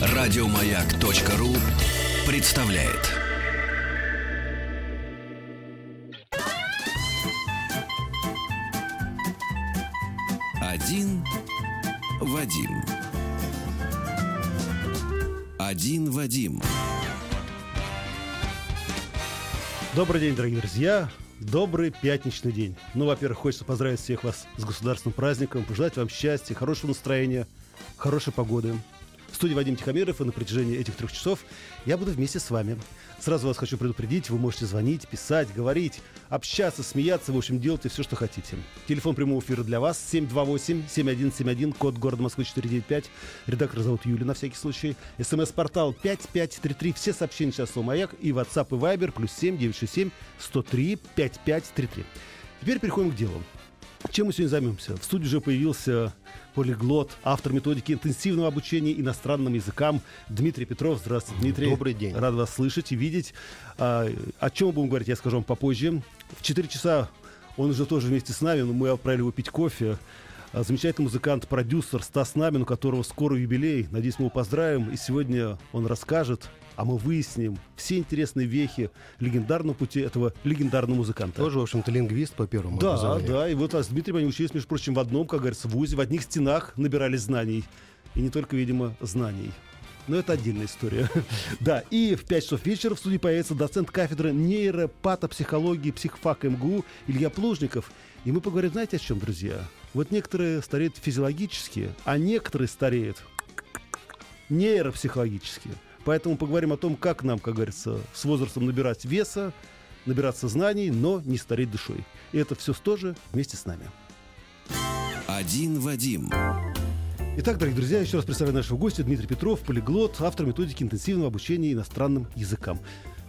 Радиомаяк.ру представляет. Один Вадим. Один Вадим. Добрый день, дорогие друзья. Добрый пятничный день. Ну, во-первых, хочется поздравить всех вас с государственным праздником, пожелать вам счастья, хорошего настроения, хорошей погоды. В студии Вадим Тихомиров, и на протяжении этих трех часов я буду вместе с вами. Сразу вас хочу предупредить, вы можете звонить, писать, говорить, общаться, смеяться, в общем, делайте все, что хотите. Телефон прямого эфира для вас 728-7171, код города Москвы 495. Редактор зовут Юлия, на всякий случай. СМС-портал 5533, все сообщения сейчас слово «Маяк» и WhatsApp и Viber, плюс 7 967 103 5533. Теперь переходим к делу. Чем мы сегодня займемся? В студии уже появился полиглот, автор методики интенсивного обучения иностранным языкам Дмитрий Петров. Здравствуйте, Дмитрий. Добрый день. Рад вас слышать и видеть. А, о чем мы будем говорить, я скажу вам попозже. В 4 часа он уже тоже вместе с нами, но мы отправили его пить кофе. А, Замечательный музыкант, продюсер Стас Намин, у которого скоро юбилей. Надеюсь, мы его поздравим. И сегодня он расскажет, а мы выясним все интересные вехи легендарного пути этого легендарного музыканта. Тоже, в общем-то, лингвист по первому Да, образованию. да, и вот а с Дмитрием они учились, между прочим, в одном, как говорится, в ВУЗе, в одних стенах набирались знаний. И не только, видимо, знаний. Но это отдельная история. да, и в 5 часов вечера в студии появится доцент кафедры нейропатопсихологии психфак МГУ Илья Плужников. И мы поговорим, знаете, о чем, друзья? Вот некоторые стареют физиологически, а некоторые стареют нейропсихологически. Поэтому поговорим о том, как нам, как говорится, с возрастом набирать веса, набираться знаний, но не стареть душой. И это все тоже вместе с нами. Один Вадим. Итак, дорогие друзья, еще раз представляю нашего гостя Дмитрий Петров, полиглот, автор методики интенсивного обучения иностранным языкам.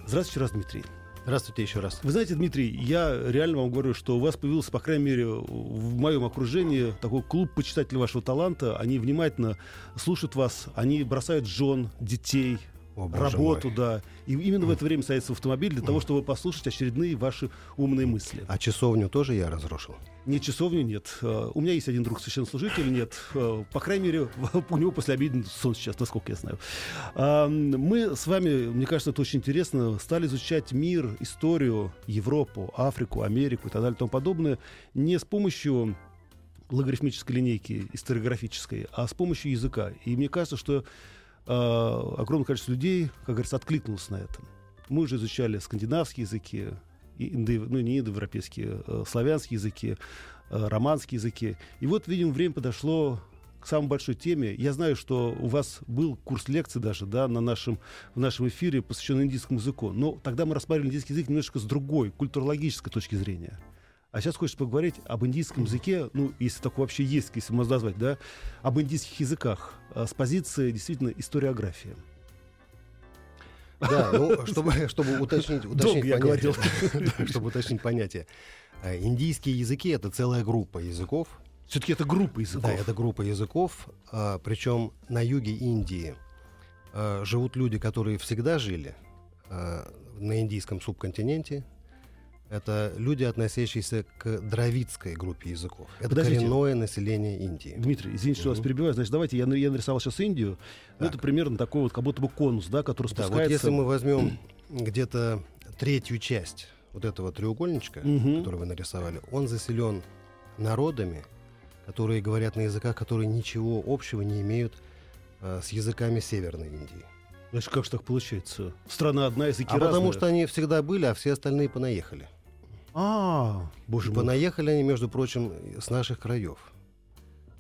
Здравствуйте раз, Дмитрий. Здравствуйте еще раз. Вы знаете, Дмитрий, я реально вам говорю, что у вас появился, по крайней мере, в моем окружении такой клуб почитателей вашего таланта. Они внимательно слушают вас, они бросают жен, детей, О, работу, мой. да. И именно в это время садятся в автомобиль для того, чтобы послушать очередные ваши умные мысли. А часовню тоже я разрушил? Нет, часовню нет. Э, У меня есть один друг священнослужитель, нет. Э, По крайней мере, у него после обеда сон сейчас, насколько я знаю. А, Мы с вами, мне кажется, это очень интересно, стали изучать мир, историю, Европу, Африку, Америку и так далее и тому подобное не с помощью логарифмической линейки историографической, а с помощью языка. И мне кажется, что э, огромное количество людей, как говорится, откликнулось на это. Мы уже изучали скандинавские языки, ну, не индоевропейские, э, славянские языки, э, романские языки. И вот, видимо, время подошло к самой большой теме. Я знаю, что у вас был курс лекций даже да, на нашем, в нашем эфире, посвященный индийскому языку. Но тогда мы рассматривали индийский язык немножко с другой, культурологической точки зрения. А сейчас хочется поговорить об индийском языке, ну, если такое вообще есть, если можно назвать, да, об индийских языках а, с позиции действительно историографии. Да, ну, чтобы, чтобы уточнить, уточнить Долго понятие, чтобы уточнить понятие. Э, Индийские языки — это целая группа языков. Все-таки это группа языков. Да, это группа языков. Причем на юге Индии а, живут люди, которые всегда жили а, на индийском субконтиненте. Это люди, относящиеся к дравидской группе языков. Это Подождите. коренное население Индии. Дмитрий, извините, что вас Мгм. перебиваю. Значит, давайте я, я нарисовал сейчас Индию. Ну, это примерно такой вот, как будто бы конус, да, который Да, спускается. вот если мы возьмем где-то третью часть вот этого треугольничка, Мгм. который вы нарисовали, он заселен народами, которые говорят на языках, которые ничего общего не имеют э, с языками Северной Индии. Значит, как же так получается? Страна одна, языки а потому разные. что они всегда были, а все остальные понаехали. А, боже мой. понаехали они, между прочим, с наших краев.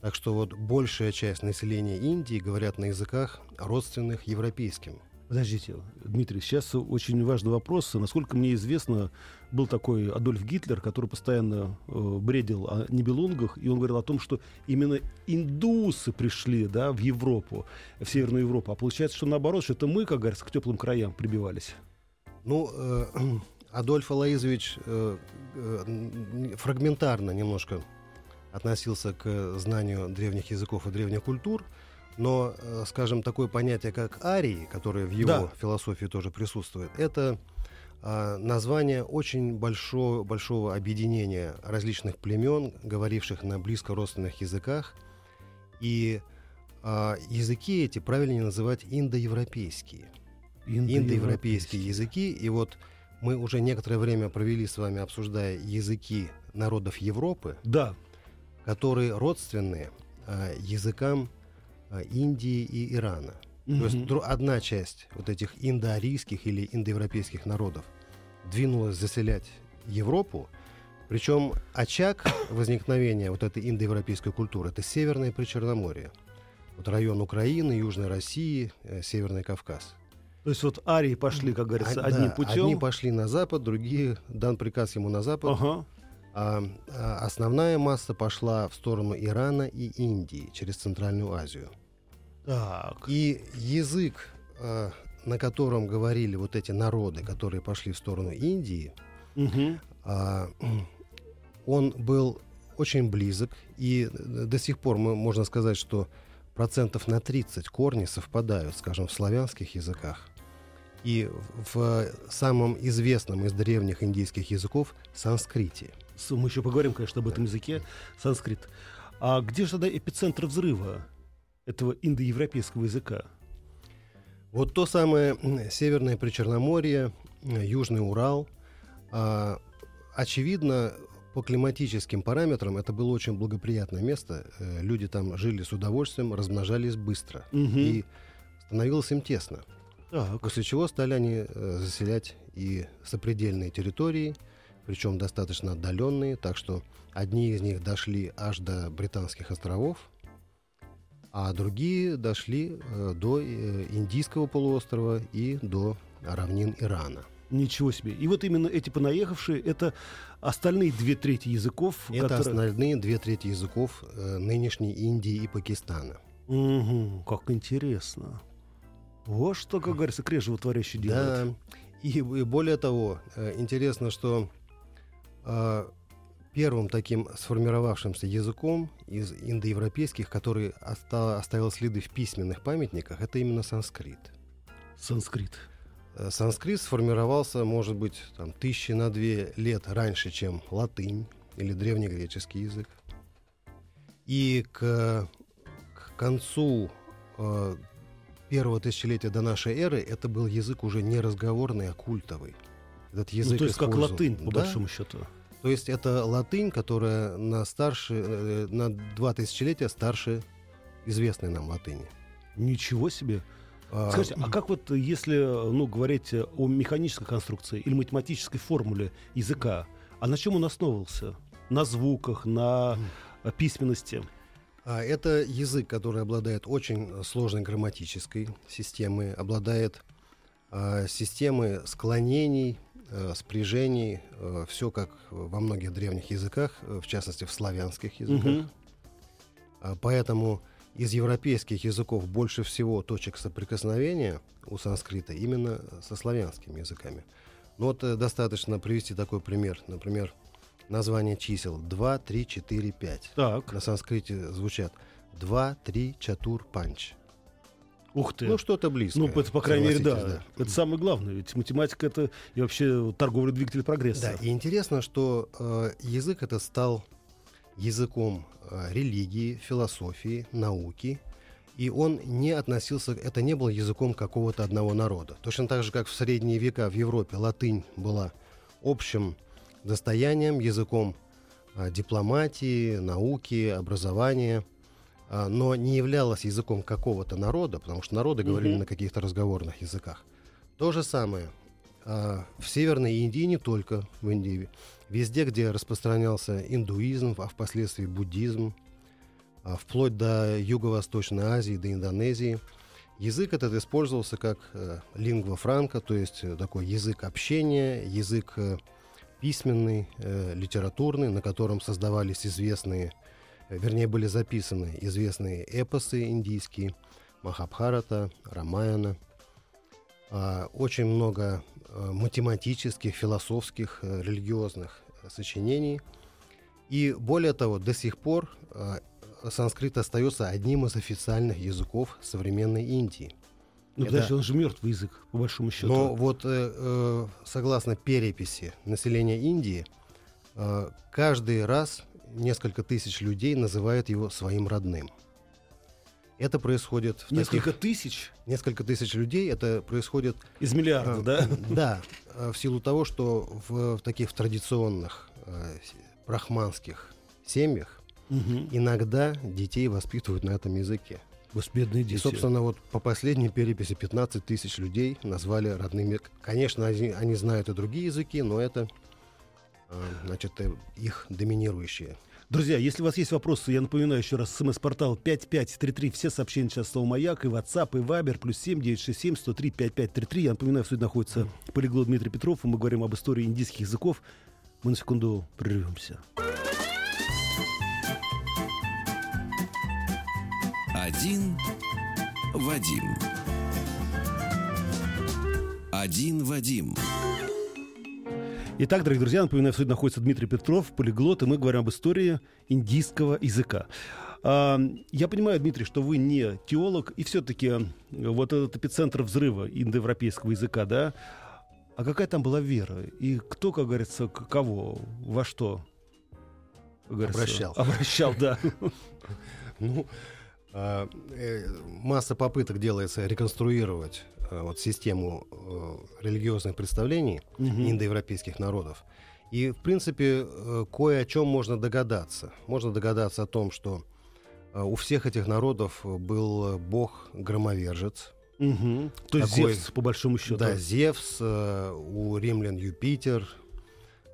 Так что вот большая часть населения Индии говорят на языках родственных европейским. Подождите, Дмитрий, сейчас очень важный вопрос. Насколько мне известно, был такой Адольф Гитлер, который постоянно э, бредил о небелунгах, и он говорил о том, что именно индусы пришли да, в Европу, в Северную Европу. А получается, что наоборот, что это мы, как говорится, к теплым краям прибивались. Ну, э, Адольф Алаизович э, э, фрагментарно немножко относился к знанию древних языков и древних культур, но, э, скажем, такое понятие, как арии, которое в его Да. философии тоже присутствует, это а, название очень большого, большого объединения различных племен, говоривших на близко родственных языках. И а, языки эти правильнее называть индоевропейские. Индоевропейские языки. И вот мы уже некоторое время провели с вами, обсуждая языки народов Европы, Да. которые родственны а, языкам а, Индии и Ирана. То есть одна часть вот этих индоарийских или индоевропейских народов двинулась заселять Европу, причем очаг возникновения вот этой индоевропейской культуры это Северное Причерноморье. Вот район Украины, Южной России, э, Северный Кавказ. То есть вот арии пошли, как говорится, А, одним да, путем. Одни пошли на запад, другие дан приказ ему на запад. Ага. А, а основная масса пошла в сторону Ирана и Индии через Центральную Азию. Так. И язык, э, на котором говорили вот эти народы, которые пошли в сторону Индии, Мгм. а, он был очень близок. И до сих пор мы, можно сказать, что процентов на 30 корни совпадают, скажем, в славянских языках. И в самом известном из древних индийских языков санскрите. Мы еще поговорим, конечно, об этом языке, санскрит. А где же тогда эпицентр взрыва этого индоевропейского языка? Вот то самое Северное Причерноморье, Южный Урал. а, очевидно, по климатическим параметрам это было очень благоприятное место. Э, Люди там жили с удовольствием, размножались быстро. Мгм. И становилось им тесно. Так. После чего стали они э, заселять и сопредельные территории, причем достаточно отдаленные, так что одни из них дошли аж до Британских островов, а другие дошли э, до Индийского полуострова и до равнин Ирана. Ничего себе. И вот именно эти понаехавшие, это остальные две трети языков, Это которые... основные две трети языков э, нынешней Индии и Пакистана. Мгм, как интересно. Вот что, как говорится, крежево творящий делает. Да, и, и более того, э, интересно, что э, первым таким сформировавшимся языком из индоевропейских, который оста- оставил следы в письменных памятниках, это именно санскрит. Санскрит. Э, Санскрит сформировался, может быть, там, тысячи на две лет раньше, чем латынь или древнегреческий язык. И к, к концу э, первого тысячелетия до нашей эры это был язык уже не разговорный, а культовый. Этот язык Ну, то есть как использовал- латынь, по Да. большому счету. То есть это латынь, которая на старше, э, на два тысячелетия старше известной нам латыни. Ничего себе. А, Скажите, а как вот, если, ну, говорить о механической конструкции или математической формуле языка, а на чем он основывался? На звуках, на письменности? А это язык, который обладает очень сложной грамматической системой, обладает а, системой склонений, спряжений, все как во многих древних языках, в частности в славянских языках. А, Поэтому из европейских языков больше всего точек соприкосновения у санскрита именно со славянскими языками. Ну вот э, достаточно привести такой пример. Например, название чисел 2, 3, 4, 5. Так, На санскрите звучат 2, 3, чатур, панч. ух ты. Ну, что-то близкое. Ну, это, по крайней мере, да. согласитесь, Это самое главное. Ведь математика это и вообще торговый двигатель прогресса. Да, и интересно, что э, язык этот стал языком э, религии, философии, науки, и он не относился, это не был языком какого-то одного народа. Точно так же, как в средние века в Европе латынь была общим достоянием, языком э, дипломатии, науки, образования, а, но не являлась языком какого-то народа, потому что народы говорили Мгм. на каких-то разговорных языках. То же самое в Северной Индии, не только в Индии, везде, где распространялся индуизм, а впоследствии буддизм, а, вплоть до Юго-Восточной Азии, до Индонезии, язык этот использовался как э, лингва франка, то есть э, такой язык общения, язык э, письменный, литературный, на котором создавались известные, вернее, были записаны известные эпосы индийские, Махабхарата, Рамаяна. А, Очень много математических, философских, э, религиозных э, сочинений. И более того, до сих пор э, санскрит остается одним из официальных языков современной Индии. Ну, Это- подожди, он же мертвый язык, по большому счету. Но вот э, э, согласно переписи населения Индии, э, каждый раз несколько тысяч людей называют его своим родным. Это происходит в Несколько таких- тысяч несколько тысяч людей. Это происходит из миллиарда, А, да? Да, э, в силу того, что в, в таких традиционных э, брахманских семьях Мгм. иногда детей воспитывают на этом языке. Бедные И, дети. собственно, вот по последней переписи 15 тысяч людей назвали родными. Конечно, они, они знают и другие языки, но это, э, значит, э, их доминирующие. Друзья, если у вас есть вопросы, я напоминаю еще раз, смс-портал 5533, все сообщения сейчас слово «Маяк», и WhatsApp, и Viber, плюс 7 967 103 5533. Я напоминаю, в находится полиглот Дмитрий Петров, и мы говорим об истории индийских языков. Мы на секунду прервемся. Один Вадим. Один Вадим. Итак, дорогие друзья, напоминаю, в находится Дмитрий Петров, полиглот, и мы говорим об истории индийского языка. А, Я понимаю, Дмитрий, что вы не теолог, и все-таки вот этот эпицентр взрыва индоевропейского языка, да, а какая там была вера? И кто, как говорится, кого, во что? говорится, Обращал. Обращал, да. Ну, а, э, масса попыток делается реконструировать э, вот систему э, религиозных представлений Мгм. индоевропейских народов. И, в принципе, э, кое о чем можно догадаться. Можно догадаться о том, что э, у всех этих народов был бог-громовержец. Мгм. То есть Такой- Зевс, по большому счету. Да, Зевс, э, у римлян Юпитер,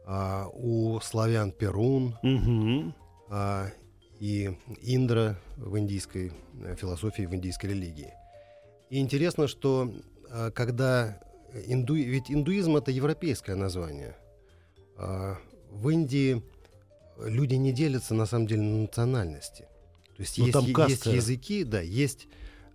а, у славян Перун, а, и Индра в индийской э, философии, в индийской религии. И интересно, что а, когда инду... ведь индуизм это европейское название, а, в Индии люди не делятся на самом деле на национальности. То есть Ну, есть, там есть языки, да, есть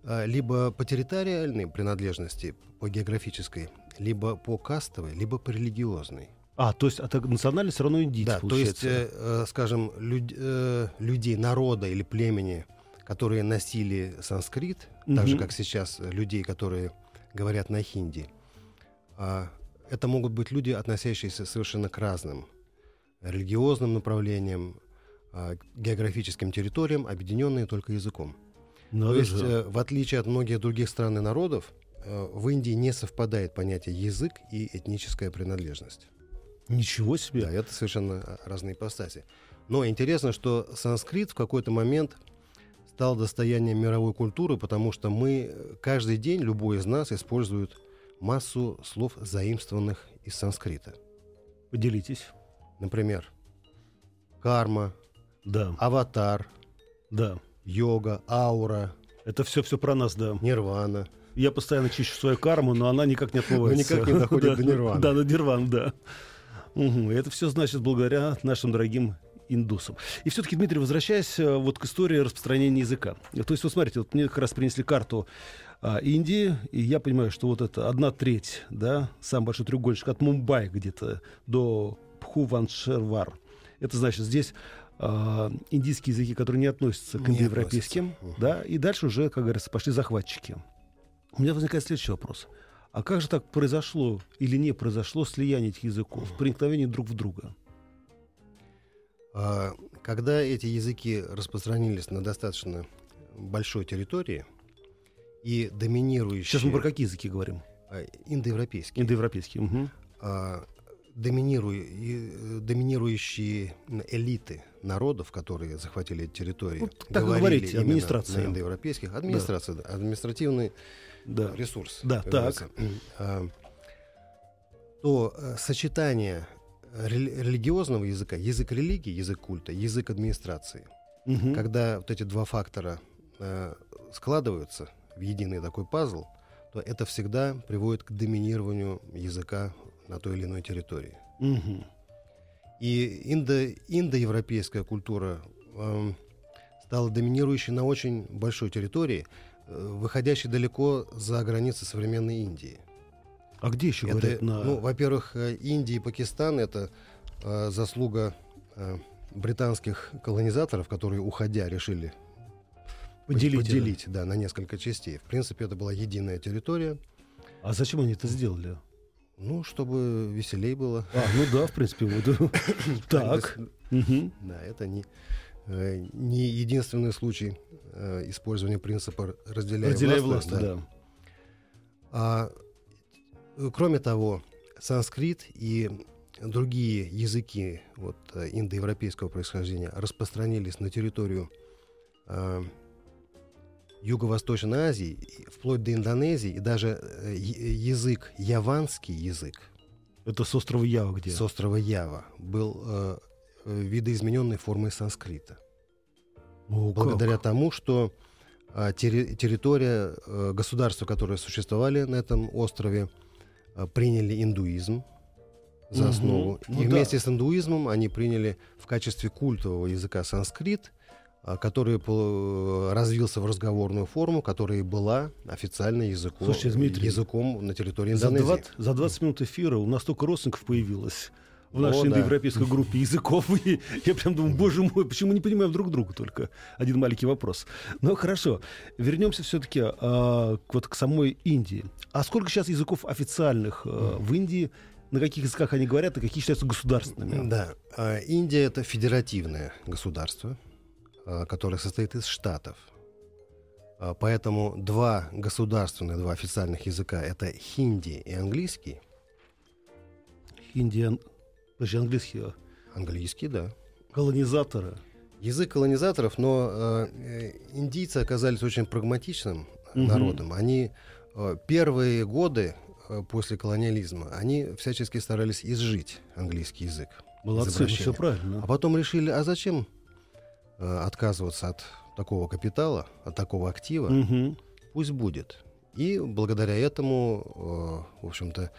а, либо по территориальной принадлежности, по географической, либо по кастовой, либо по религиозной. А, то есть это национальность все равно индийцы, Да, то есть, получается. э, э, скажем, люд- э, людей, народа или племени, которые носили санскрит, так же, как сейчас людей, которые говорят на хинди, а, это могут быть люди, относящиеся совершенно к разным религиозным направлениям, а, географическим территориям, объединенные только языком. Надо То есть, же. э, в отличие от многих других стран и народов, э, в Индии не совпадает понятие язык и этническая принадлежность. Ничего себе. Да, это совершенно а, разные ипостаси. Но интересно, что санскрит в какой-то момент стал достоянием мировой культуры, потому что мы каждый день, любой из нас, использует массу слов, заимствованных из санскрита. Поделитесь. Например, карма, Да, аватар, да. йога, аура, Это все все про нас, да. нирвана. Я постоянно чищу свою карму, но она никак не отмывается. никак не доходит до нирваны. Да, до нирваны, да. И Это все значит благодаря нашим дорогим индусам. И все-таки, Дмитрий, возвращаясь э, вот к истории распространения языка. То есть, вот смотрите, вот мне как раз принесли карту а, Индии, и я понимаю, что вот это одна треть, да, самый большой треугольничек от Мумбаи где-то до Пхуваншервар. Это значит, здесь а, индийские языки, которые не относятся к индоевропейским, относятся. Да, и дальше уже, как говорится, пошли захватчики. У меня возникает следующий вопрос. А как же так произошло или не произошло слияние этих языков, проникновение друг в друга? А, Когда эти языки распространились на достаточно большой территории и доминирующие... Сейчас мы про какие языки говорим? а, Индоевропейские. Индоевропейские. мгм. а, и, э, доминирующие элиты народов, которые захватили эти территории, Ну, так говорили администрация. на индоевропейских, администрация, да, административный Да. ресурс, Да, так. говорится, то э, сочетание рели- религиозного языка, язык религии, язык культа, язык администрации, Мгм. когда вот эти два фактора э, складываются в единый такой пазл, то это всегда приводит к доминированию языка на той или иной территории. Мгм. И индо, индоевропейская культура эм, стала доминирующей на очень большой территории, э, выходящей далеко за границы современной Индии. А где еще Это, говорят на... ну, во-первых, э, Индия и Пакистан это э, заслуга э, британских колонизаторов, которые, уходя, решили поделить? поделить да, на несколько частей. В принципе, это была единая территория. А зачем они это сделали? Ну, чтобы веселей было. А, ну да, в принципе, вот. Так. Да, это не, э, не единственный случай э, использование принципа разделяя, власть, да. А, кроме того, санскрит и другие языки вот, э, индоевропейского происхождения распространились на территорию э, Юго-Восточной Азии, вплоть до Индонезии, и даже э, язык, яванский язык Это с острова Ява где? с острова Ява был э, э, видоизмененной формой санскрита. О, как. благодаря тому, что а, терри- территория, э, государства, которые существовали на этом острове, приняли индуизм за основу. Ну и да. вместе с индуизмом они приняли в качестве культового языка санскрит, а, который пол- развился в разговорную форму, которая и была официально языком, Слушайте, Дмитрий, языком на территории За Индонезии. 20, за 20 минут эфира у нас столько родственников появилось в нашей О, да. индоевропейской группе языков. И я прям думаю, боже мой, почему мы не понимаем друг друга только? Один маленький вопрос. Ну хорошо, вернемся все-таки вот к самой Индии. А сколько сейчас языков официальных а, в Индии? На каких языках они говорят и какие считаются государственными? Да, а, Индия это федеративное государство, а, которое состоит из штатов. А, Поэтому два государственных, два официальных языка это хинди и английский. Индия, подожди, английский, а, Английский, да. колонизаторы. Язык колонизаторов, но э, э, индийцы оказались очень прагматичным Мгм. народом. Они э, первые годы э, после колониализма, они всячески старались изжить английский язык. Молодцы, ну, все правильно. А потом решили, а зачем э, отказываться от такого капитала, от такого актива? Мгм. Пусть будет. И благодаря этому, э, в общем-то,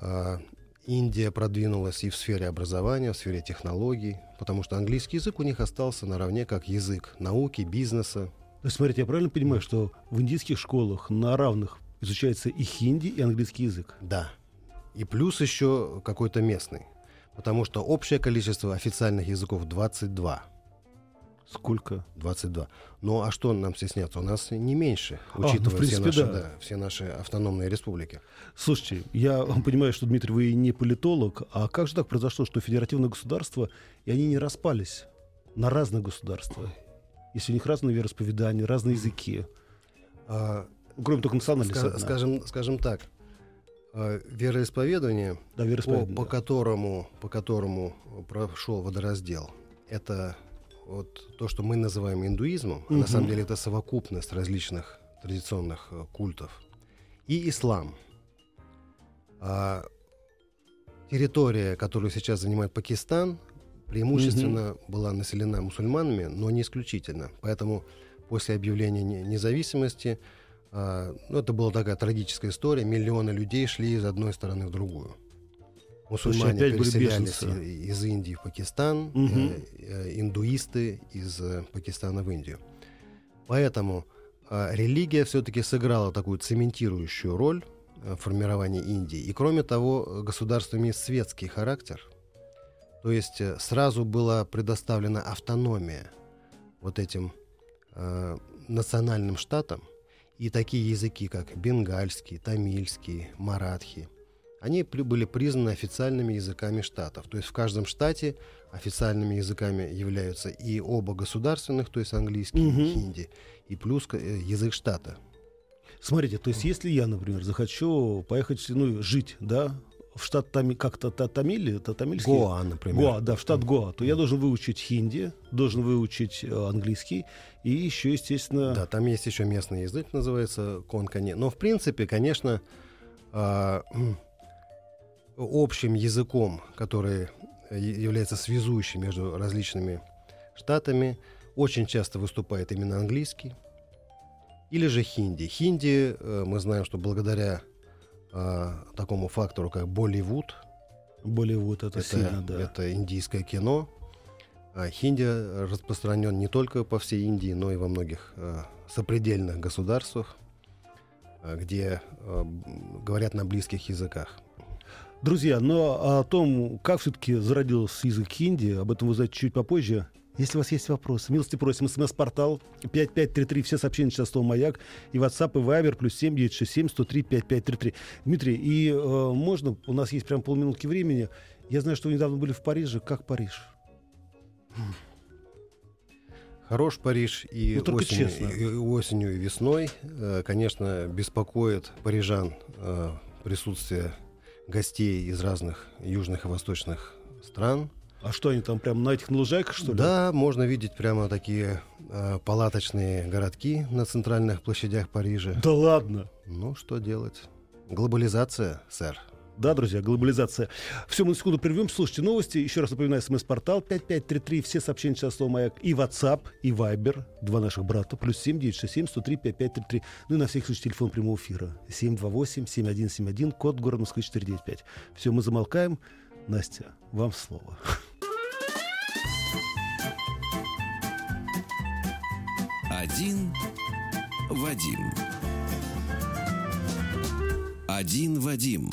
э, Индия продвинулась и в сфере образования, в сфере технологий, потому что английский язык у них остался наравне как язык науки, бизнеса. То есть, смотрите, я правильно понимаю, что в индийских школах на равных изучается и хинди, и английский язык? Да. И плюс еще какой-то местный. Потому что общее количество официальных языков 22. Сколько? 22. Ну а что нам стесняться? У нас не меньше, ну, учитывая в принципе, все, наши, да. да, все наши автономные республики. Слушайте, я понимаю, что, Дмитрий, вы не политолог, а как же так произошло, что федеративное государство, и они не распались на разные государства? Если у них разные вероисповедания, разные языки, А, кроме только национальности. ска- скажем, скажем так, э, вероисповедание, да, по, вероисповедание. по которому, по которому прошел водораздел, это вот то, что мы называем индуизмом, а Мгм. на самом деле это совокупность различных традиционных э, культов, и ислам. А территория, которую сейчас занимает Пакистан, преимущественно была населена мусульманами, но не исключительно. Поэтому после объявления не- независимости, а, ну, это была такая трагическая история, миллионы людей шли из одной стороны в другую. Мусульмане опять переселялись из Индии в Пакистан, Мгм. э, э, индуисты из э, Пакистана в Индию. Поэтому а, религия все-таки сыграла такую цементирующую роль э, в формировании Индии. И кроме того, э, государство имеет светский характер. То есть э, сразу была предоставлена автономия вот этим э, национальным штатам. И такие языки, как бенгальский, тамильский, маратхи, они были признаны официальными языками штатов. То есть в каждом штате официальными языками являются и оба государственных, то есть английский Мгм. и хинди, и плюс э, язык штата. Смотрите, то есть если я, например, захочу поехать, ну, жить, да, в штат Тами, как-то та- Тамиль, это тамильский? Гоа, например. Гоа, да, в штат Гоа, то я должен выучить хинди, должен выучить э, английский и еще, естественно, Да, там есть еще местный язык, называется конкани. Но, в принципе, конечно, а, общим языком, который э, является связующим между различными штатами, очень часто выступает именно английский или же хинди. Хинди, э, мы знаем, что благодаря а, такому фактору, как Болливуд, более вот это, это, сильно, да. это индийское кино. А хинди распространен не только по всей Индии, но и во многих э, сопредельных государствах, э, где э, говорят на близких языках. Друзья, но о том, как все-таки зародился язык хинди, об этом вы узнаете чуть попозже. Если у вас есть вопросы, милости просим. СМС-портал 5533, все сообщения сейчас слово «Маяк». И WhatsApp, и Viber, плюс 7967 103 5533. Дмитрий, и э, можно, у нас есть прям полминутки времени. Я знаю, что вы недавно были в Париже. Как Париж? Хорош Париж и, Ну, осенью, честно. и осенью, и весной. Э, Конечно, беспокоит парижан э, присутствие гостей из разных южных и восточных стран. А что они там прям на этих лужайках, что ли? Да, можно видеть прямо такие э, палаточные городки на центральных площадях Парижа. Да ладно. Ну, что делать? Глобализация, сэр. Да, друзья, глобализация. Все, мы на секунду прервем. Слушайте новости. Еще раз напоминаю, смс-портал 5533. Все сообщения сейчас слово «Маяк». И WhatsApp, и Viber. Два наших брата. Плюс 7967 103 5533. Ну и на всякий случай телефон прямого эфира. 728-7171. Код город Москвы 495. Все, мы замолкаем. Настя, вам слово. Один Вадим. Один Вадим.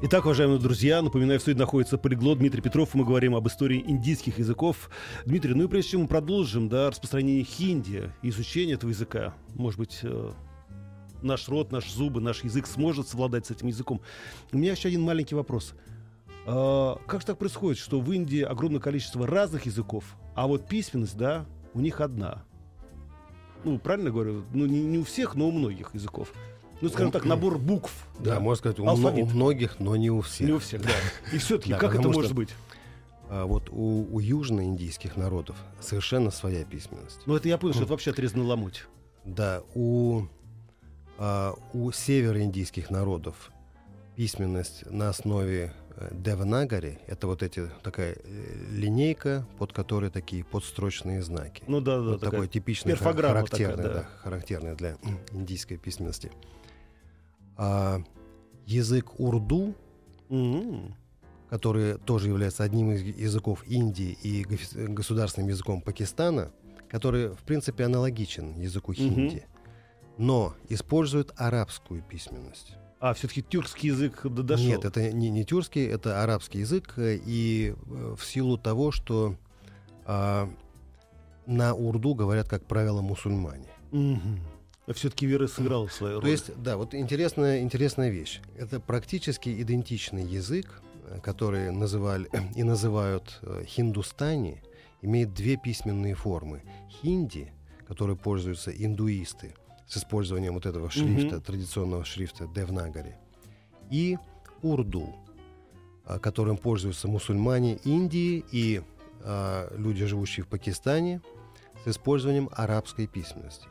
Итак, уважаемые друзья, напоминаю, в студии находится полиглот Дмитрий Петров. Мы говорим об истории индийских языков. Дмитрий, ну и прежде чем мы продолжим, да, распространение хинди, изучение этого языка, может быть, э, наш род, наши зубы, наш язык сможет совладать с этим языком. У меня еще один маленький вопрос. А, как же так происходит, что в Индии огромное количество разных языков, а вот письменность, да, у них одна? Ну, правильно говорю? Ну, не, не у всех, но у многих языков. Ну, скажем так, набор букв. Да, можно сказать, у, Алфавит. у многих, но не у всех. Не у всех, да. И все-таки, Да, как это может что- быть? А вот у, у южноиндийских народов совершенно своя письменность. Ну, это я понял, что это вообще отрезанный ломоть. Да, у, а, у североиндийских народов письменность на основе э, деванагари, это вот эти такая э, линейка, под которой такие подстрочные знаки. Ну да, да, вот такой типичный, характерный, такая, да. да, характерный для индийской письменности. А язык урду, М. который тоже является одним из языков Индии и гос- государственным языком Пакистана, который, в принципе, аналогичен языку хинди, но использует арабскую письменность. А, все-таки тюркский язык дошел. Нет, это не, не тюркский, это арабский язык, э, и э, в силу того, что а, на урду говорят, как правило, мусульмане. Все-таки вера сыграла свою роль. То есть, да, вот интересная, интересная вещь. Это практически идентичный язык, э, который называли и называют э, хиндустани, имеет две письменные формы. Хинди, которой пользуются индуисты с использованием вот этого шрифта, Мгм. традиционного шрифта Девнагари, и урду, а, которым пользуются мусульмане Индии и а, люди, живущие в Пакистане, с использованием арабской письменности.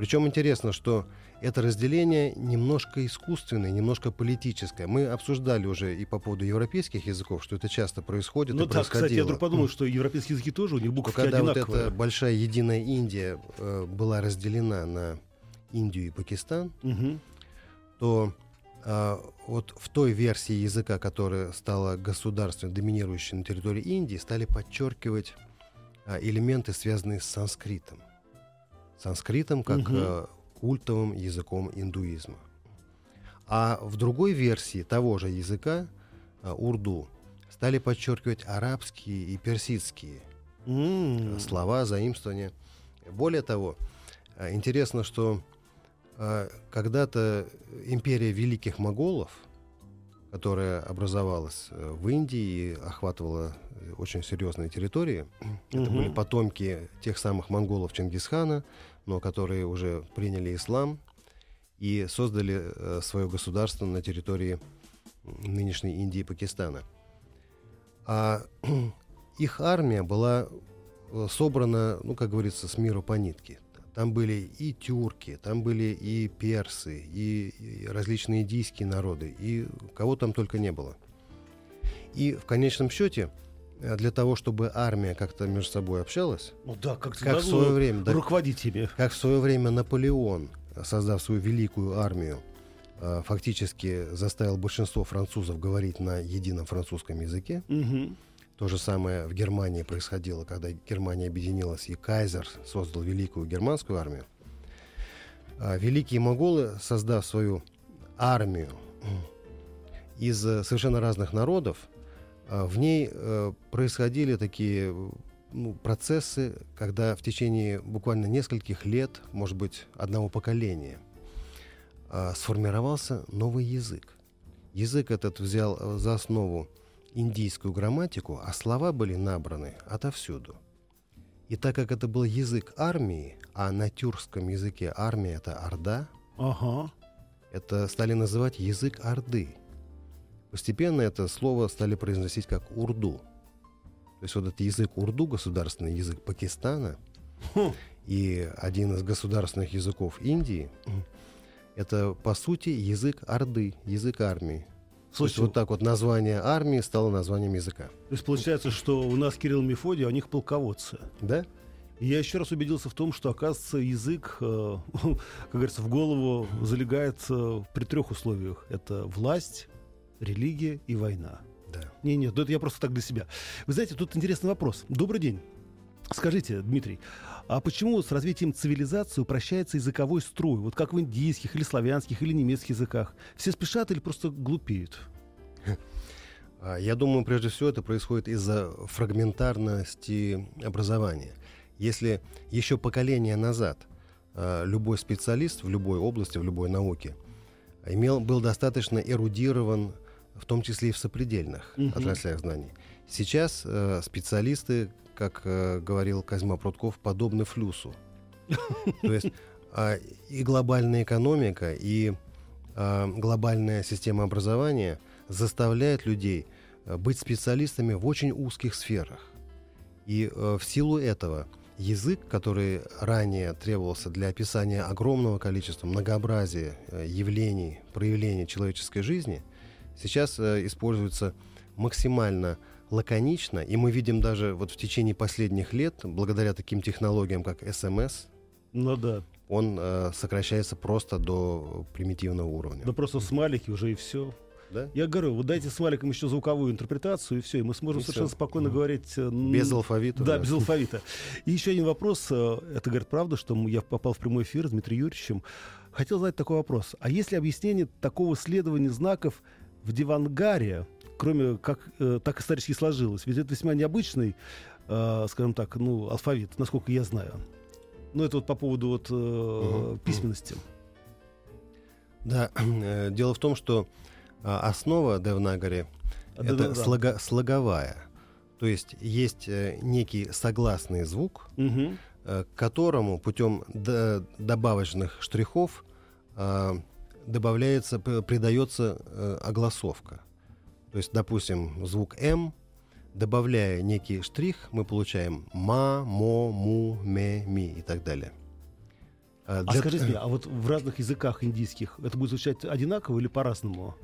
Причем интересно, что это разделение немножко искусственное, немножко политическое. Мы обсуждали уже и по поводу европейских языков, что это часто происходит ну да, кстати, я вдруг подумал, что европейские языки тоже, у них буквы когда вот одинаковые. эта большая единая Индия э, была разделена на Индию и Пакистан, Мгм. то а, вот в той версии языка, которая стала государственной, доминирующей на территории Индии, стали подчеркивать а, элементы, связанные с санскритом. Санскритом как э, культовым языком индуизма. А в другой версии того же языка, а, урду, стали подчеркивать арабские и персидские э, слова, заимствования. Более того, э, интересно, что э, когда-то империя великих моголов, которая образовалась э, в Индии и охватывала э, очень серьезные территории, это Мгм. были потомки тех самых монголов Чингисхана, но которые уже приняли ислам и создали э, свое государство на территории нынешней Индии и Пакистана. А их армия была э, собрана, ну, как говорится, с миру по нитке. Там были и тюрки, там были и персы, и, различные индийские народы, и кого там только не было. И в конечном счете, для того, чтобы армия как-то между собой общалась, Ну да, как, как в свое время, да, руководить ими. как в свое время Наполеон, создав свою великую армию, э, фактически заставил большинство французов говорить на едином французском языке. Мгм. То же самое в Германии происходило, когда Германия объединилась, и Кайзер создал великую германскую армию. А великие моголы, создав свою армию из э, совершенно разных народов, в ней э, происходили такие ну, процессы, когда в течение буквально нескольких лет, может быть, одного поколения, а, сформировался новый язык. Язык этот взял э, за основу индийскую грамматику, а слова были набраны отовсюду. И так как это был язык армии, а на тюркском языке армия это орда, Ага. это стали называть язык орды. Постепенно это слово стали произносить как урду. То есть вот этот язык урду, государственный язык Пакистана, Хм. и один из государственных языков Индии, это по сути язык орды, язык армии. То есть Слушайте, вот так вот название армии стало названием языка. то есть получается, что у нас Кирилл Мефодий, а у них полководцы. Да? И я еще раз убедился в том, что, оказывается, язык, э, как говорится, в голову залегает э, при трех условиях. Это власть, религия и война. Да. Не, нет, это я просто так для себя. Вы знаете, тут интересный вопрос. Добрый день. Скажите, Дмитрий, а почему с развитием цивилизации упрощается языковой строй? Вот как в индийских или славянских или немецких языках? Все спешат или просто глупеют? А, Я думаю, прежде всего это происходит из-за фрагментарности образования. Если еще поколение назад а, любой специалист в любой области, в любой науке имел, был достаточно эрудирован, в том числе и в сопредельных Мгм. отраслях знаний. Сейчас э, специалисты, как э, говорил Козьма Прутков, подобны флюсу. То есть а, и глобальная экономика, и а, глобальная система образования заставляет людей э, быть специалистами в очень узких сферах. И э, в силу этого язык, который ранее требовался для описания огромного количества, многообразия э, явлений, проявлений человеческой жизни, сейчас э, используется максимально лаконично, и мы видим даже вот в течение последних лет, благодаря таким технологиям, как СМС, Ну да. он э, сокращается просто до примитивного уровня. Да просто смайлики уже и все. Да? Я говорю, вот дайте смайликам еще звуковую интерпретацию, и все, и мы сможем И совершенно всё. спокойно Мгм. говорить. э, Без алфавита. Да, без алфавита. И еще один вопрос. э, Это, говорит, правда, что я попал в прямой эфир с Дмитрием Юрьевичем. Хотел задать такой вопрос. А есть ли объяснение такого следования знаков в Дивангаре, кроме как э, так исторически сложилось? Ведь это весьма необычный, э, скажем так, ну, алфавит, насколько я знаю. Ну, это вот по поводу вот, э, Мгм. письменности. Да, э, дело в том, что а, основа Девнагари А, это да-да-да. слого- слоговая. То есть есть э, некий согласный звук, э, к которому путем добавочных штрихов а, добавляется, придается э, огласовка. То есть, допустим, звук М, добавляя некий штрих, мы получаем ма, мо, му, ме, ми и так далее. А А для- скажите мне, а вот в разных языках индийских это будет звучать одинаково или по-разному?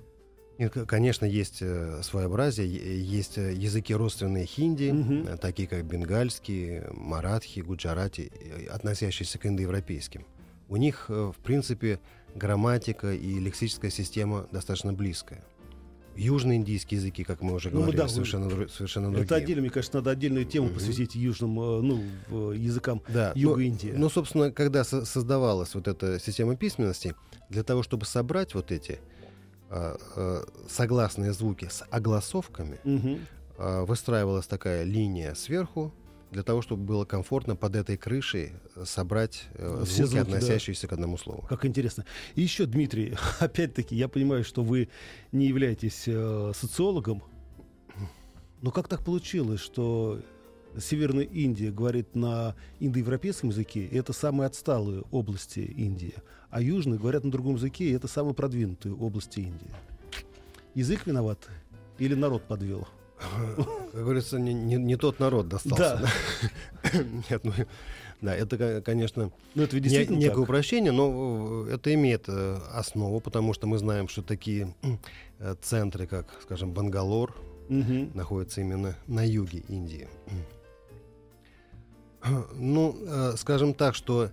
Конечно, есть э, своеобразие, есть э, языки родственные хинди, э, такие как бенгальский, маратхи, гуджарати, э, относящиеся к индоевропейским. У них, э, в принципе, грамматика и лексическая система достаточно близкая. Южноиндийские языки, как мы уже Ну, говорили, да, вы- совершенно, дру- совершенно другие. Это отдельно, мне кажется, надо отдельную тему Мгм. посвятить южным, э, ну, в- языкам Да, Юга ну, Индии. Ну, собственно, когда со- создавалась вот эта система письменности, для того, чтобы собрать вот эти а, а, согласные звуки с огласовками, Мгм. а, выстраивалась такая линия сверху, для того, чтобы было комфортно под этой крышей э, собрать э, Все звуки, звуки, да. относящиеся к одному слову. Как интересно. И еще, Дмитрий, опять-таки, я понимаю, что вы не являетесь э, социологом, но как так получилось, что Северная Индия говорит на индоевропейском языке, и это самые отсталые области Индии, а южные говорят на другом языке, и это самые продвинутые области Индии. Язык виноват или народ подвел? Как говорится, не, не- не тот народ достался. Да. Нет, ну, да, это, ко- конечно, Ну, это Не- некое так. упрощение, но э, это имеет э, основу, потому что мы знаем, что такие э, центры, как, скажем, Бангалор, Мгм. находятся именно на юге Индии. Ну, э, скажем так, что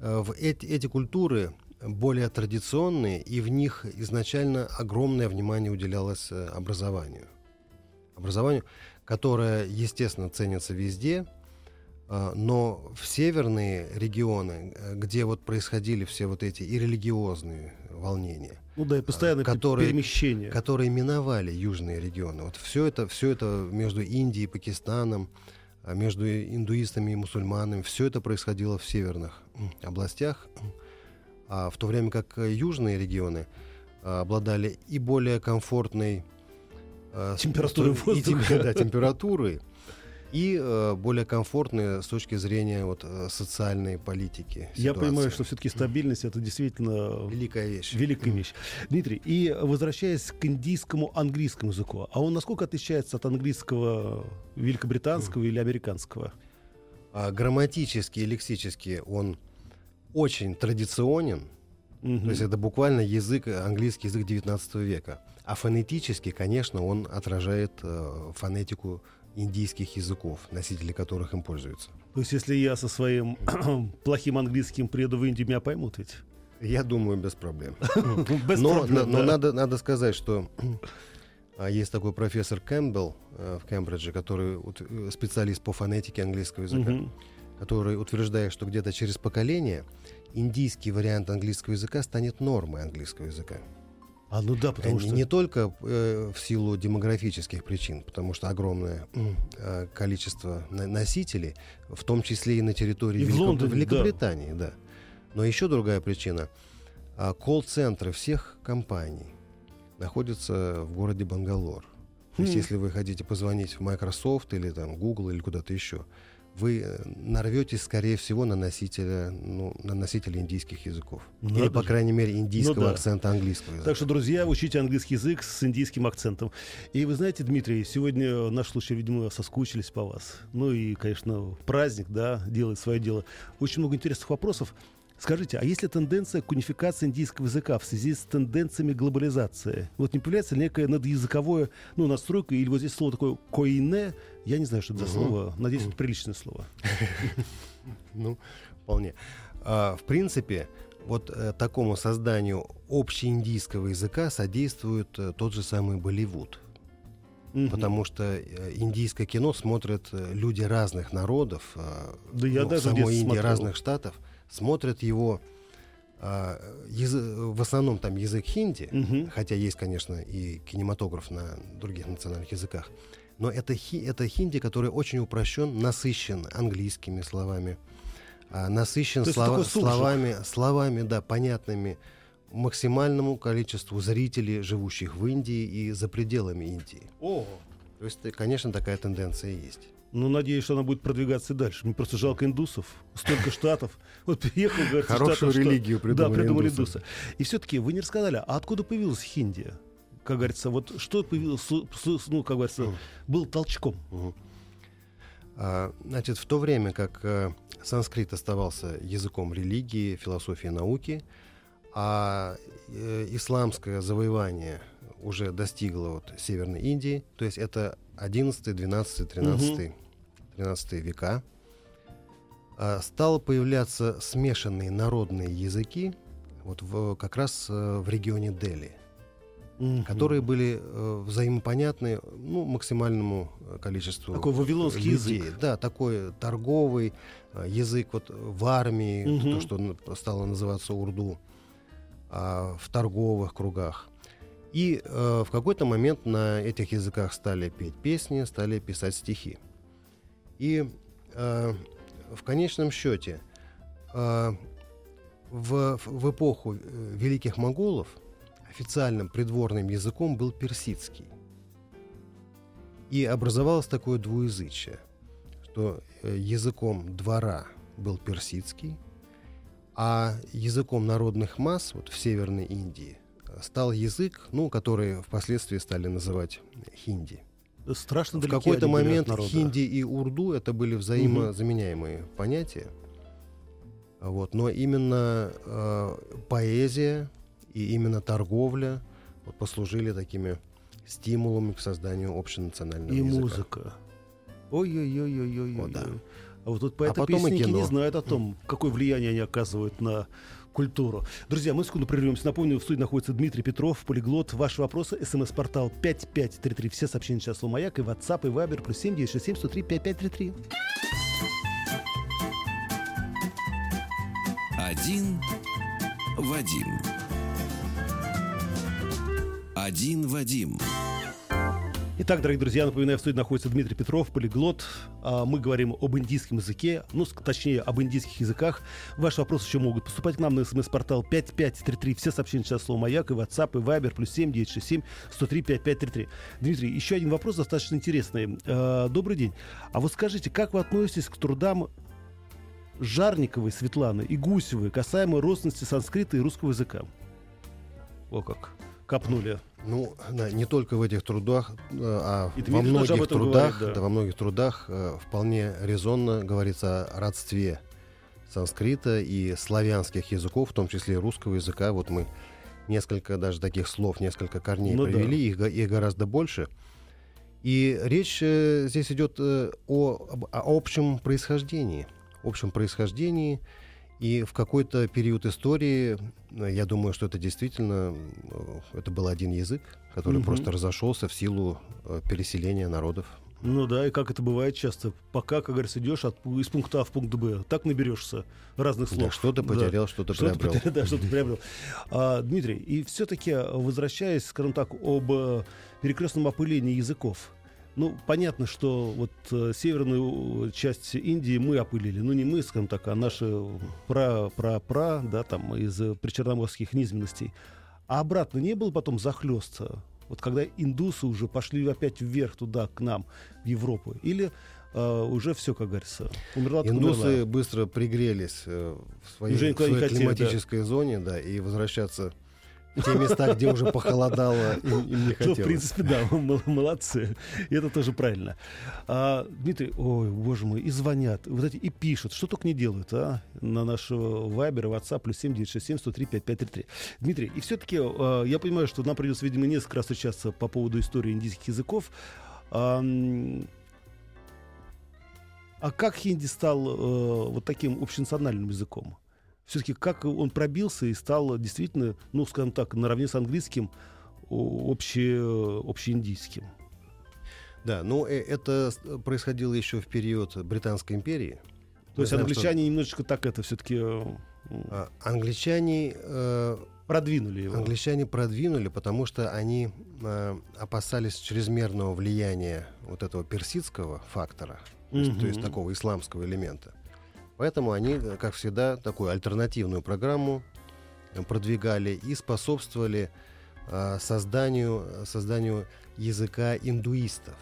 э, в эти, эти культуры более традиционные, и в них изначально огромное внимание уделялось э, образованию. Образованию, которое, естественно, ценится везде, э, но в северные регионы, э, где вот происходили все вот эти и религиозные волнения, Ну да, и постоянное пе- которые- перемещение. которые миновали южные регионы. Вот все это, все это между Индией и Пакистаном, а между индуистами и мусульманами, все это происходило в северных областях, а в то время как э, южные регионы а, обладали и более комфортной стру- и воздуха. темпе- да, температурой, и э, более комфортные с точки зрения вот, э, социальной политики. Я ситуации. понимаю, что все-таки стабильность это действительно Великая вещь. великая вещь. Дмитрий, и возвращаясь к индийскому английскому языку, а он насколько отличается от английского великобританского или американского? А грамматически и лексически он очень традиционен, Мгм. то есть это буквально язык, английский язык 19 века. А фонетически, конечно, он отражает э, фонетику индийских языков, носители которых им пользуются. То есть, если я со своим плохим английским приеду в Индию, меня поймут ведь? Я думаю, без проблем. Без но проблем, на- но да. надо, надо сказать, что а, есть такой профессор Кэмпбелл э, в Кембридже, который ут- э, специалист по фонетике английского языка, который утверждает, что где-то через поколение индийский вариант английского языка станет нормой английского языка. А ну да, потому Э, что... Не только э, в силу демографических причин, потому что огромное э, количество носителей, в том числе и на территории И в Велико- Лондоне, да. Великобритании, да. Но еще другая причина. А, Колл-центры всех компаний находятся в городе Бангалор. То есть, Хм. если вы хотите позвонить в Microsoft или там Google или куда-то еще, вы э, нарветесь, скорее всего, на носителя, ну, на носителя индийских языков. или, Надо по же. крайней мере, индийского Ну да. акцента английского языка. Так что, друзья, учите английский язык с индийским акцентом. И вы знаете, Дмитрий, сегодня наши слушатели, видимо, соскучились по вас. Ну и, конечно, праздник, да, делает свое дело. Очень много интересных вопросов. Скажите, а есть ли тенденция к унификации индийского языка в связи с тенденциями глобализации? Вот не появляется ли некая надязыковое, ну, настройка, или вот здесь слово такое «коине», я не знаю, что это за слово, надеюсь, это приличное слово. Ну, вполне. А, в принципе, вот э, такому созданию общеиндийского языка содействует э, тот же самый Болливуд. Мгм. Потому что э, индийское кино смотрят люди разных народов, Да я ну, в даже самой Индии смотрел. разных штатов, смотрят его а, язы- в основном там язык хинди, Мгм. хотя есть, конечно, и кинематограф на других национальных языках. Но это, хи- это хинди, который очень упрощен, насыщен английскими словами, а, насыщен слова- словами, словами, да, понятными максимальному количеству зрителей, живущих в Индии и за пределами Индии. О, То есть, конечно, такая тенденция есть. Ну, надеюсь, что она будет продвигаться и дальше. Мне просто жалко индусов. Столько штатов. Вот приехал, говорит, Хорошую штатов, что- религию Да, придумали придумали индусы. индусы. И все-таки вы не рассказали, а откуда появилась хинди? Как говорится, вот что появилось, ну, как говорится, был толчком. А, Значит, в то время как э, санскрит оставался языком религии, философии, науки, а э, исламское завоевание уже достигло вот Северной Индии, то есть это 11, 12, 13, 13 века, а, стало появляться смешанные народные языки вот в, как раз э, в регионе Дели Мгм. которые были э, взаимопонятны ну, максимальному э, количеству Такой вавилонский людей. язык. Да, такой торговый язык вот в армии, Мгм. то, что стало называться урду, а, в торговых кругах. И э, в какой-то момент на этих языках стали петь песни, стали писать стихи. И э, в конечном счете э, в, в эпоху э, великих монголов официальным придворным языком был персидский. И образовалось такое двуязычие, что э, языком двора был персидский, а языком народных масс вот в Северной Индии стал язык, ну, который впоследствии стали называть хинди. Страшно В какой-то момент хинди и урду это были взаимозаменяемые понятия. Вот, но именно э, поэзия и именно торговля вот, послужили такими стимулами к созданию общенационального И языка. музыка. Ой-ой-ой-ой-ой. Да. А вот тут поэты потом и песенники не знают о том, какое влияние они оказывают на культуру. Друзья, мы секунду прервемся. Напомню, в студии находится Дмитрий Петров, полиглот. Ваши вопросы, смс-портал 5533. Все сообщения сейчас слово «Маяк» и WhatsApp, и Viber, плюс 7 967 103 5533. Один Вадим. Один Вадим. Итак, дорогие друзья, напоминаю, в студии находится Дмитрий Петров, полиглот. А, мы говорим об индийском языке, ну, точнее, об индийских языках. Ваши вопросы еще могут поступать к нам на смс-портал 5533. Все сообщения сейчас слово «Маяк» и WhatsApp, и Viber, плюс 7 967 103 5533. Дмитрий, еще один вопрос достаточно интересный. А, добрый день. А вот скажите, как вы относитесь к трудам Жарниковой Светланы и Гусевой касаемо родственности санскрита и русского языка? О как копнули. Ну, да, не только в этих трудах, э, а и во многих трудах, говорит, да. Да, во многих трудах э, вполне резонно говорится о родстве санскрита и славянских языков, в том числе и русского языка. Вот мы несколько даже таких слов, несколько корней ну, привели, да. их, их гораздо больше. И речь э, здесь идет э, о, о общем происхождении, общем происхождении и в какой-то период истории, э, я думаю, что это действительно, э, это был один язык, который угу. просто разошелся в силу э, переселения народов. Ну да, и как это бывает часто, пока, как говорится, идешь от, из пункта А в пункт Б, так наберешься разных слов. Да, что-то потерял, да. что-то что приобрел. Потерял, да, что-то приобрел. А, Дмитрий, и все-таки, возвращаясь, скажем так, об перекрестном опылении языков, ну, понятно, что вот э, северную часть Индии мы опылили. Ну, не мы, скажем так, а наши пра-пра-пра, да, там, из причерноморских низменностей. А обратно не было потом захлеста? Вот когда индусы уже пошли опять вверх туда, к нам, в Европу? Или Uh, уже все, как говорится. Умерла, Индусы умерла. быстро пригрелись uh, в своей, в своей климатической да. зоне, да, и возвращаться те места, где уже похолодало, им, им не хотелось. Ну, в принципе, да, молодцы. И это тоже правильно. А, Дмитрий, ой, боже мой, и звонят, вот эти, и пишут, что только не делают, а, на наш Вайбер, WhatsApp, плюс 7 967 103 5533. Дмитрий, и все-таки а, я понимаю, что нам придется, видимо, несколько раз встречаться по поводу истории индийских языков. А, а как хинди стал э, вот таким общенациональным языком? Все-таки как он пробился и стал действительно, ну, скажем так, наравне с английским обще, общеиндийским. Да, ну э, это происходило еще в период Британской империи. То есть знаем, англичане что... немножечко так это все-таки... Э, а, англичане... Э, продвинули его. Англичане продвинули, потому что они э, опасались чрезмерного влияния вот этого персидского фактора, mm-hmm. то, есть, то есть такого исламского элемента. Поэтому они, э, как всегда, такую альтернативную программу э, продвигали и способствовали э, созданию, созданию языка индуистов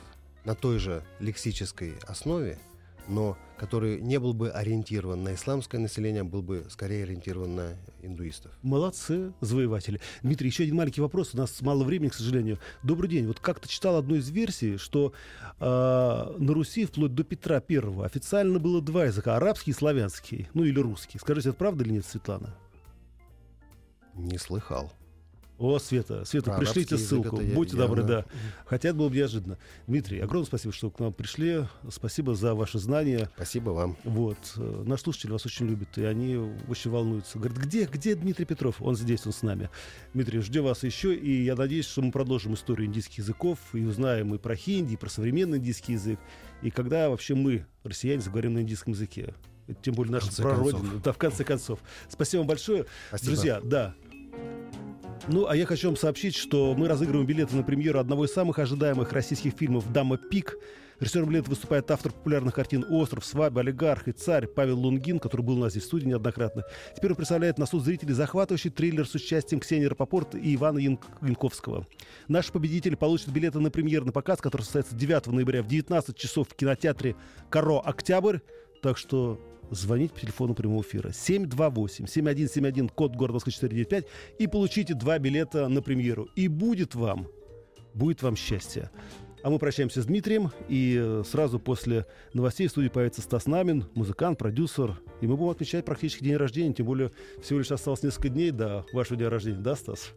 на той же лексической основе, но который не был бы ориентирован на исламское население, был бы скорее ориентирован на индуистов. Молодцы, завоеватели. Дмитрий, еще один маленький вопрос. У нас мало времени, к сожалению. Добрый день. Вот как-то читал одну из версий, что э, на Руси вплоть до Петра Первого официально было два языка. Арабский и славянский. Ну или русский. Скажите, это правда или нет, Светлана? Не слыхал. О, Света, Света, Про пришлите ссылку. Будьте я, добры, я, да. Хотя это было бы неожиданно. Дмитрий, огромное спасибо, что к нам пришли. Спасибо за ваши знания. Спасибо вам. Вот. Э, наш слушатель вас очень любит, и они очень волнуются. Говорят, где, где Дмитрий Петров? Он здесь, он с нами. Дмитрий, ждем вас еще, и я надеюсь, что мы продолжим историю индийских языков, и узнаем и про хинди, и про современный индийский язык, и когда вообще мы, россияне, заговорим на индийском языке. Тем более наша прародина. Да, в конце концов. Спасибо вам большое. Спасибо. Друзья, да, ну, а я хочу вам сообщить, что мы разыгрываем билеты на премьеру одного из самых ожидаемых российских фильмов «Дама Пик». Режиссером билета выступает автор популярных картин «Остров», «Свадьба», «Олигарх» и «Царь» Павел Лунгин, который был у нас здесь в студии неоднократно. Теперь он представляет на суд зрителей захватывающий триллер с участием Ксении Рапопорт и Ивана Янковского. Наши победители получат билеты на премьерный показ, который состоится 9 ноября в 19 часов в кинотеатре «Каро Октябрь». Так что звонить по телефону прямого эфира 728-7171, код города Москвы 495, и получите два билета на премьеру. И будет вам, будет вам счастье. А мы прощаемся с Дмитрием, и э, сразу после новостей в студии появится Стас Намин, музыкант, продюсер. И мы будем отмечать практически день рождения, тем более всего лишь осталось несколько дней до вашего дня рождения. Да, Стас?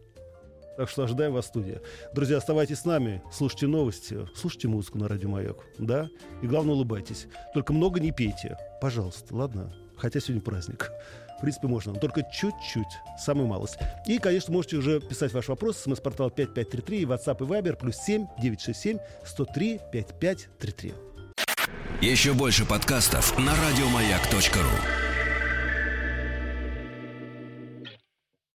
Так что ожидаем вас в студии. Друзья, оставайтесь с нами, слушайте новости, слушайте музыку на Радио Маяк, да? И главное, улыбайтесь. Только много не пейте. Пожалуйста, ладно? Хотя сегодня праздник. В принципе, можно, но только чуть-чуть, самую малость. И, конечно, можете уже писать ваш вопрос. СМС-портал 5533 и WhatsApp и Viber плюс 7 967 103 5533. Еще больше подкастов на радиомаяк.ру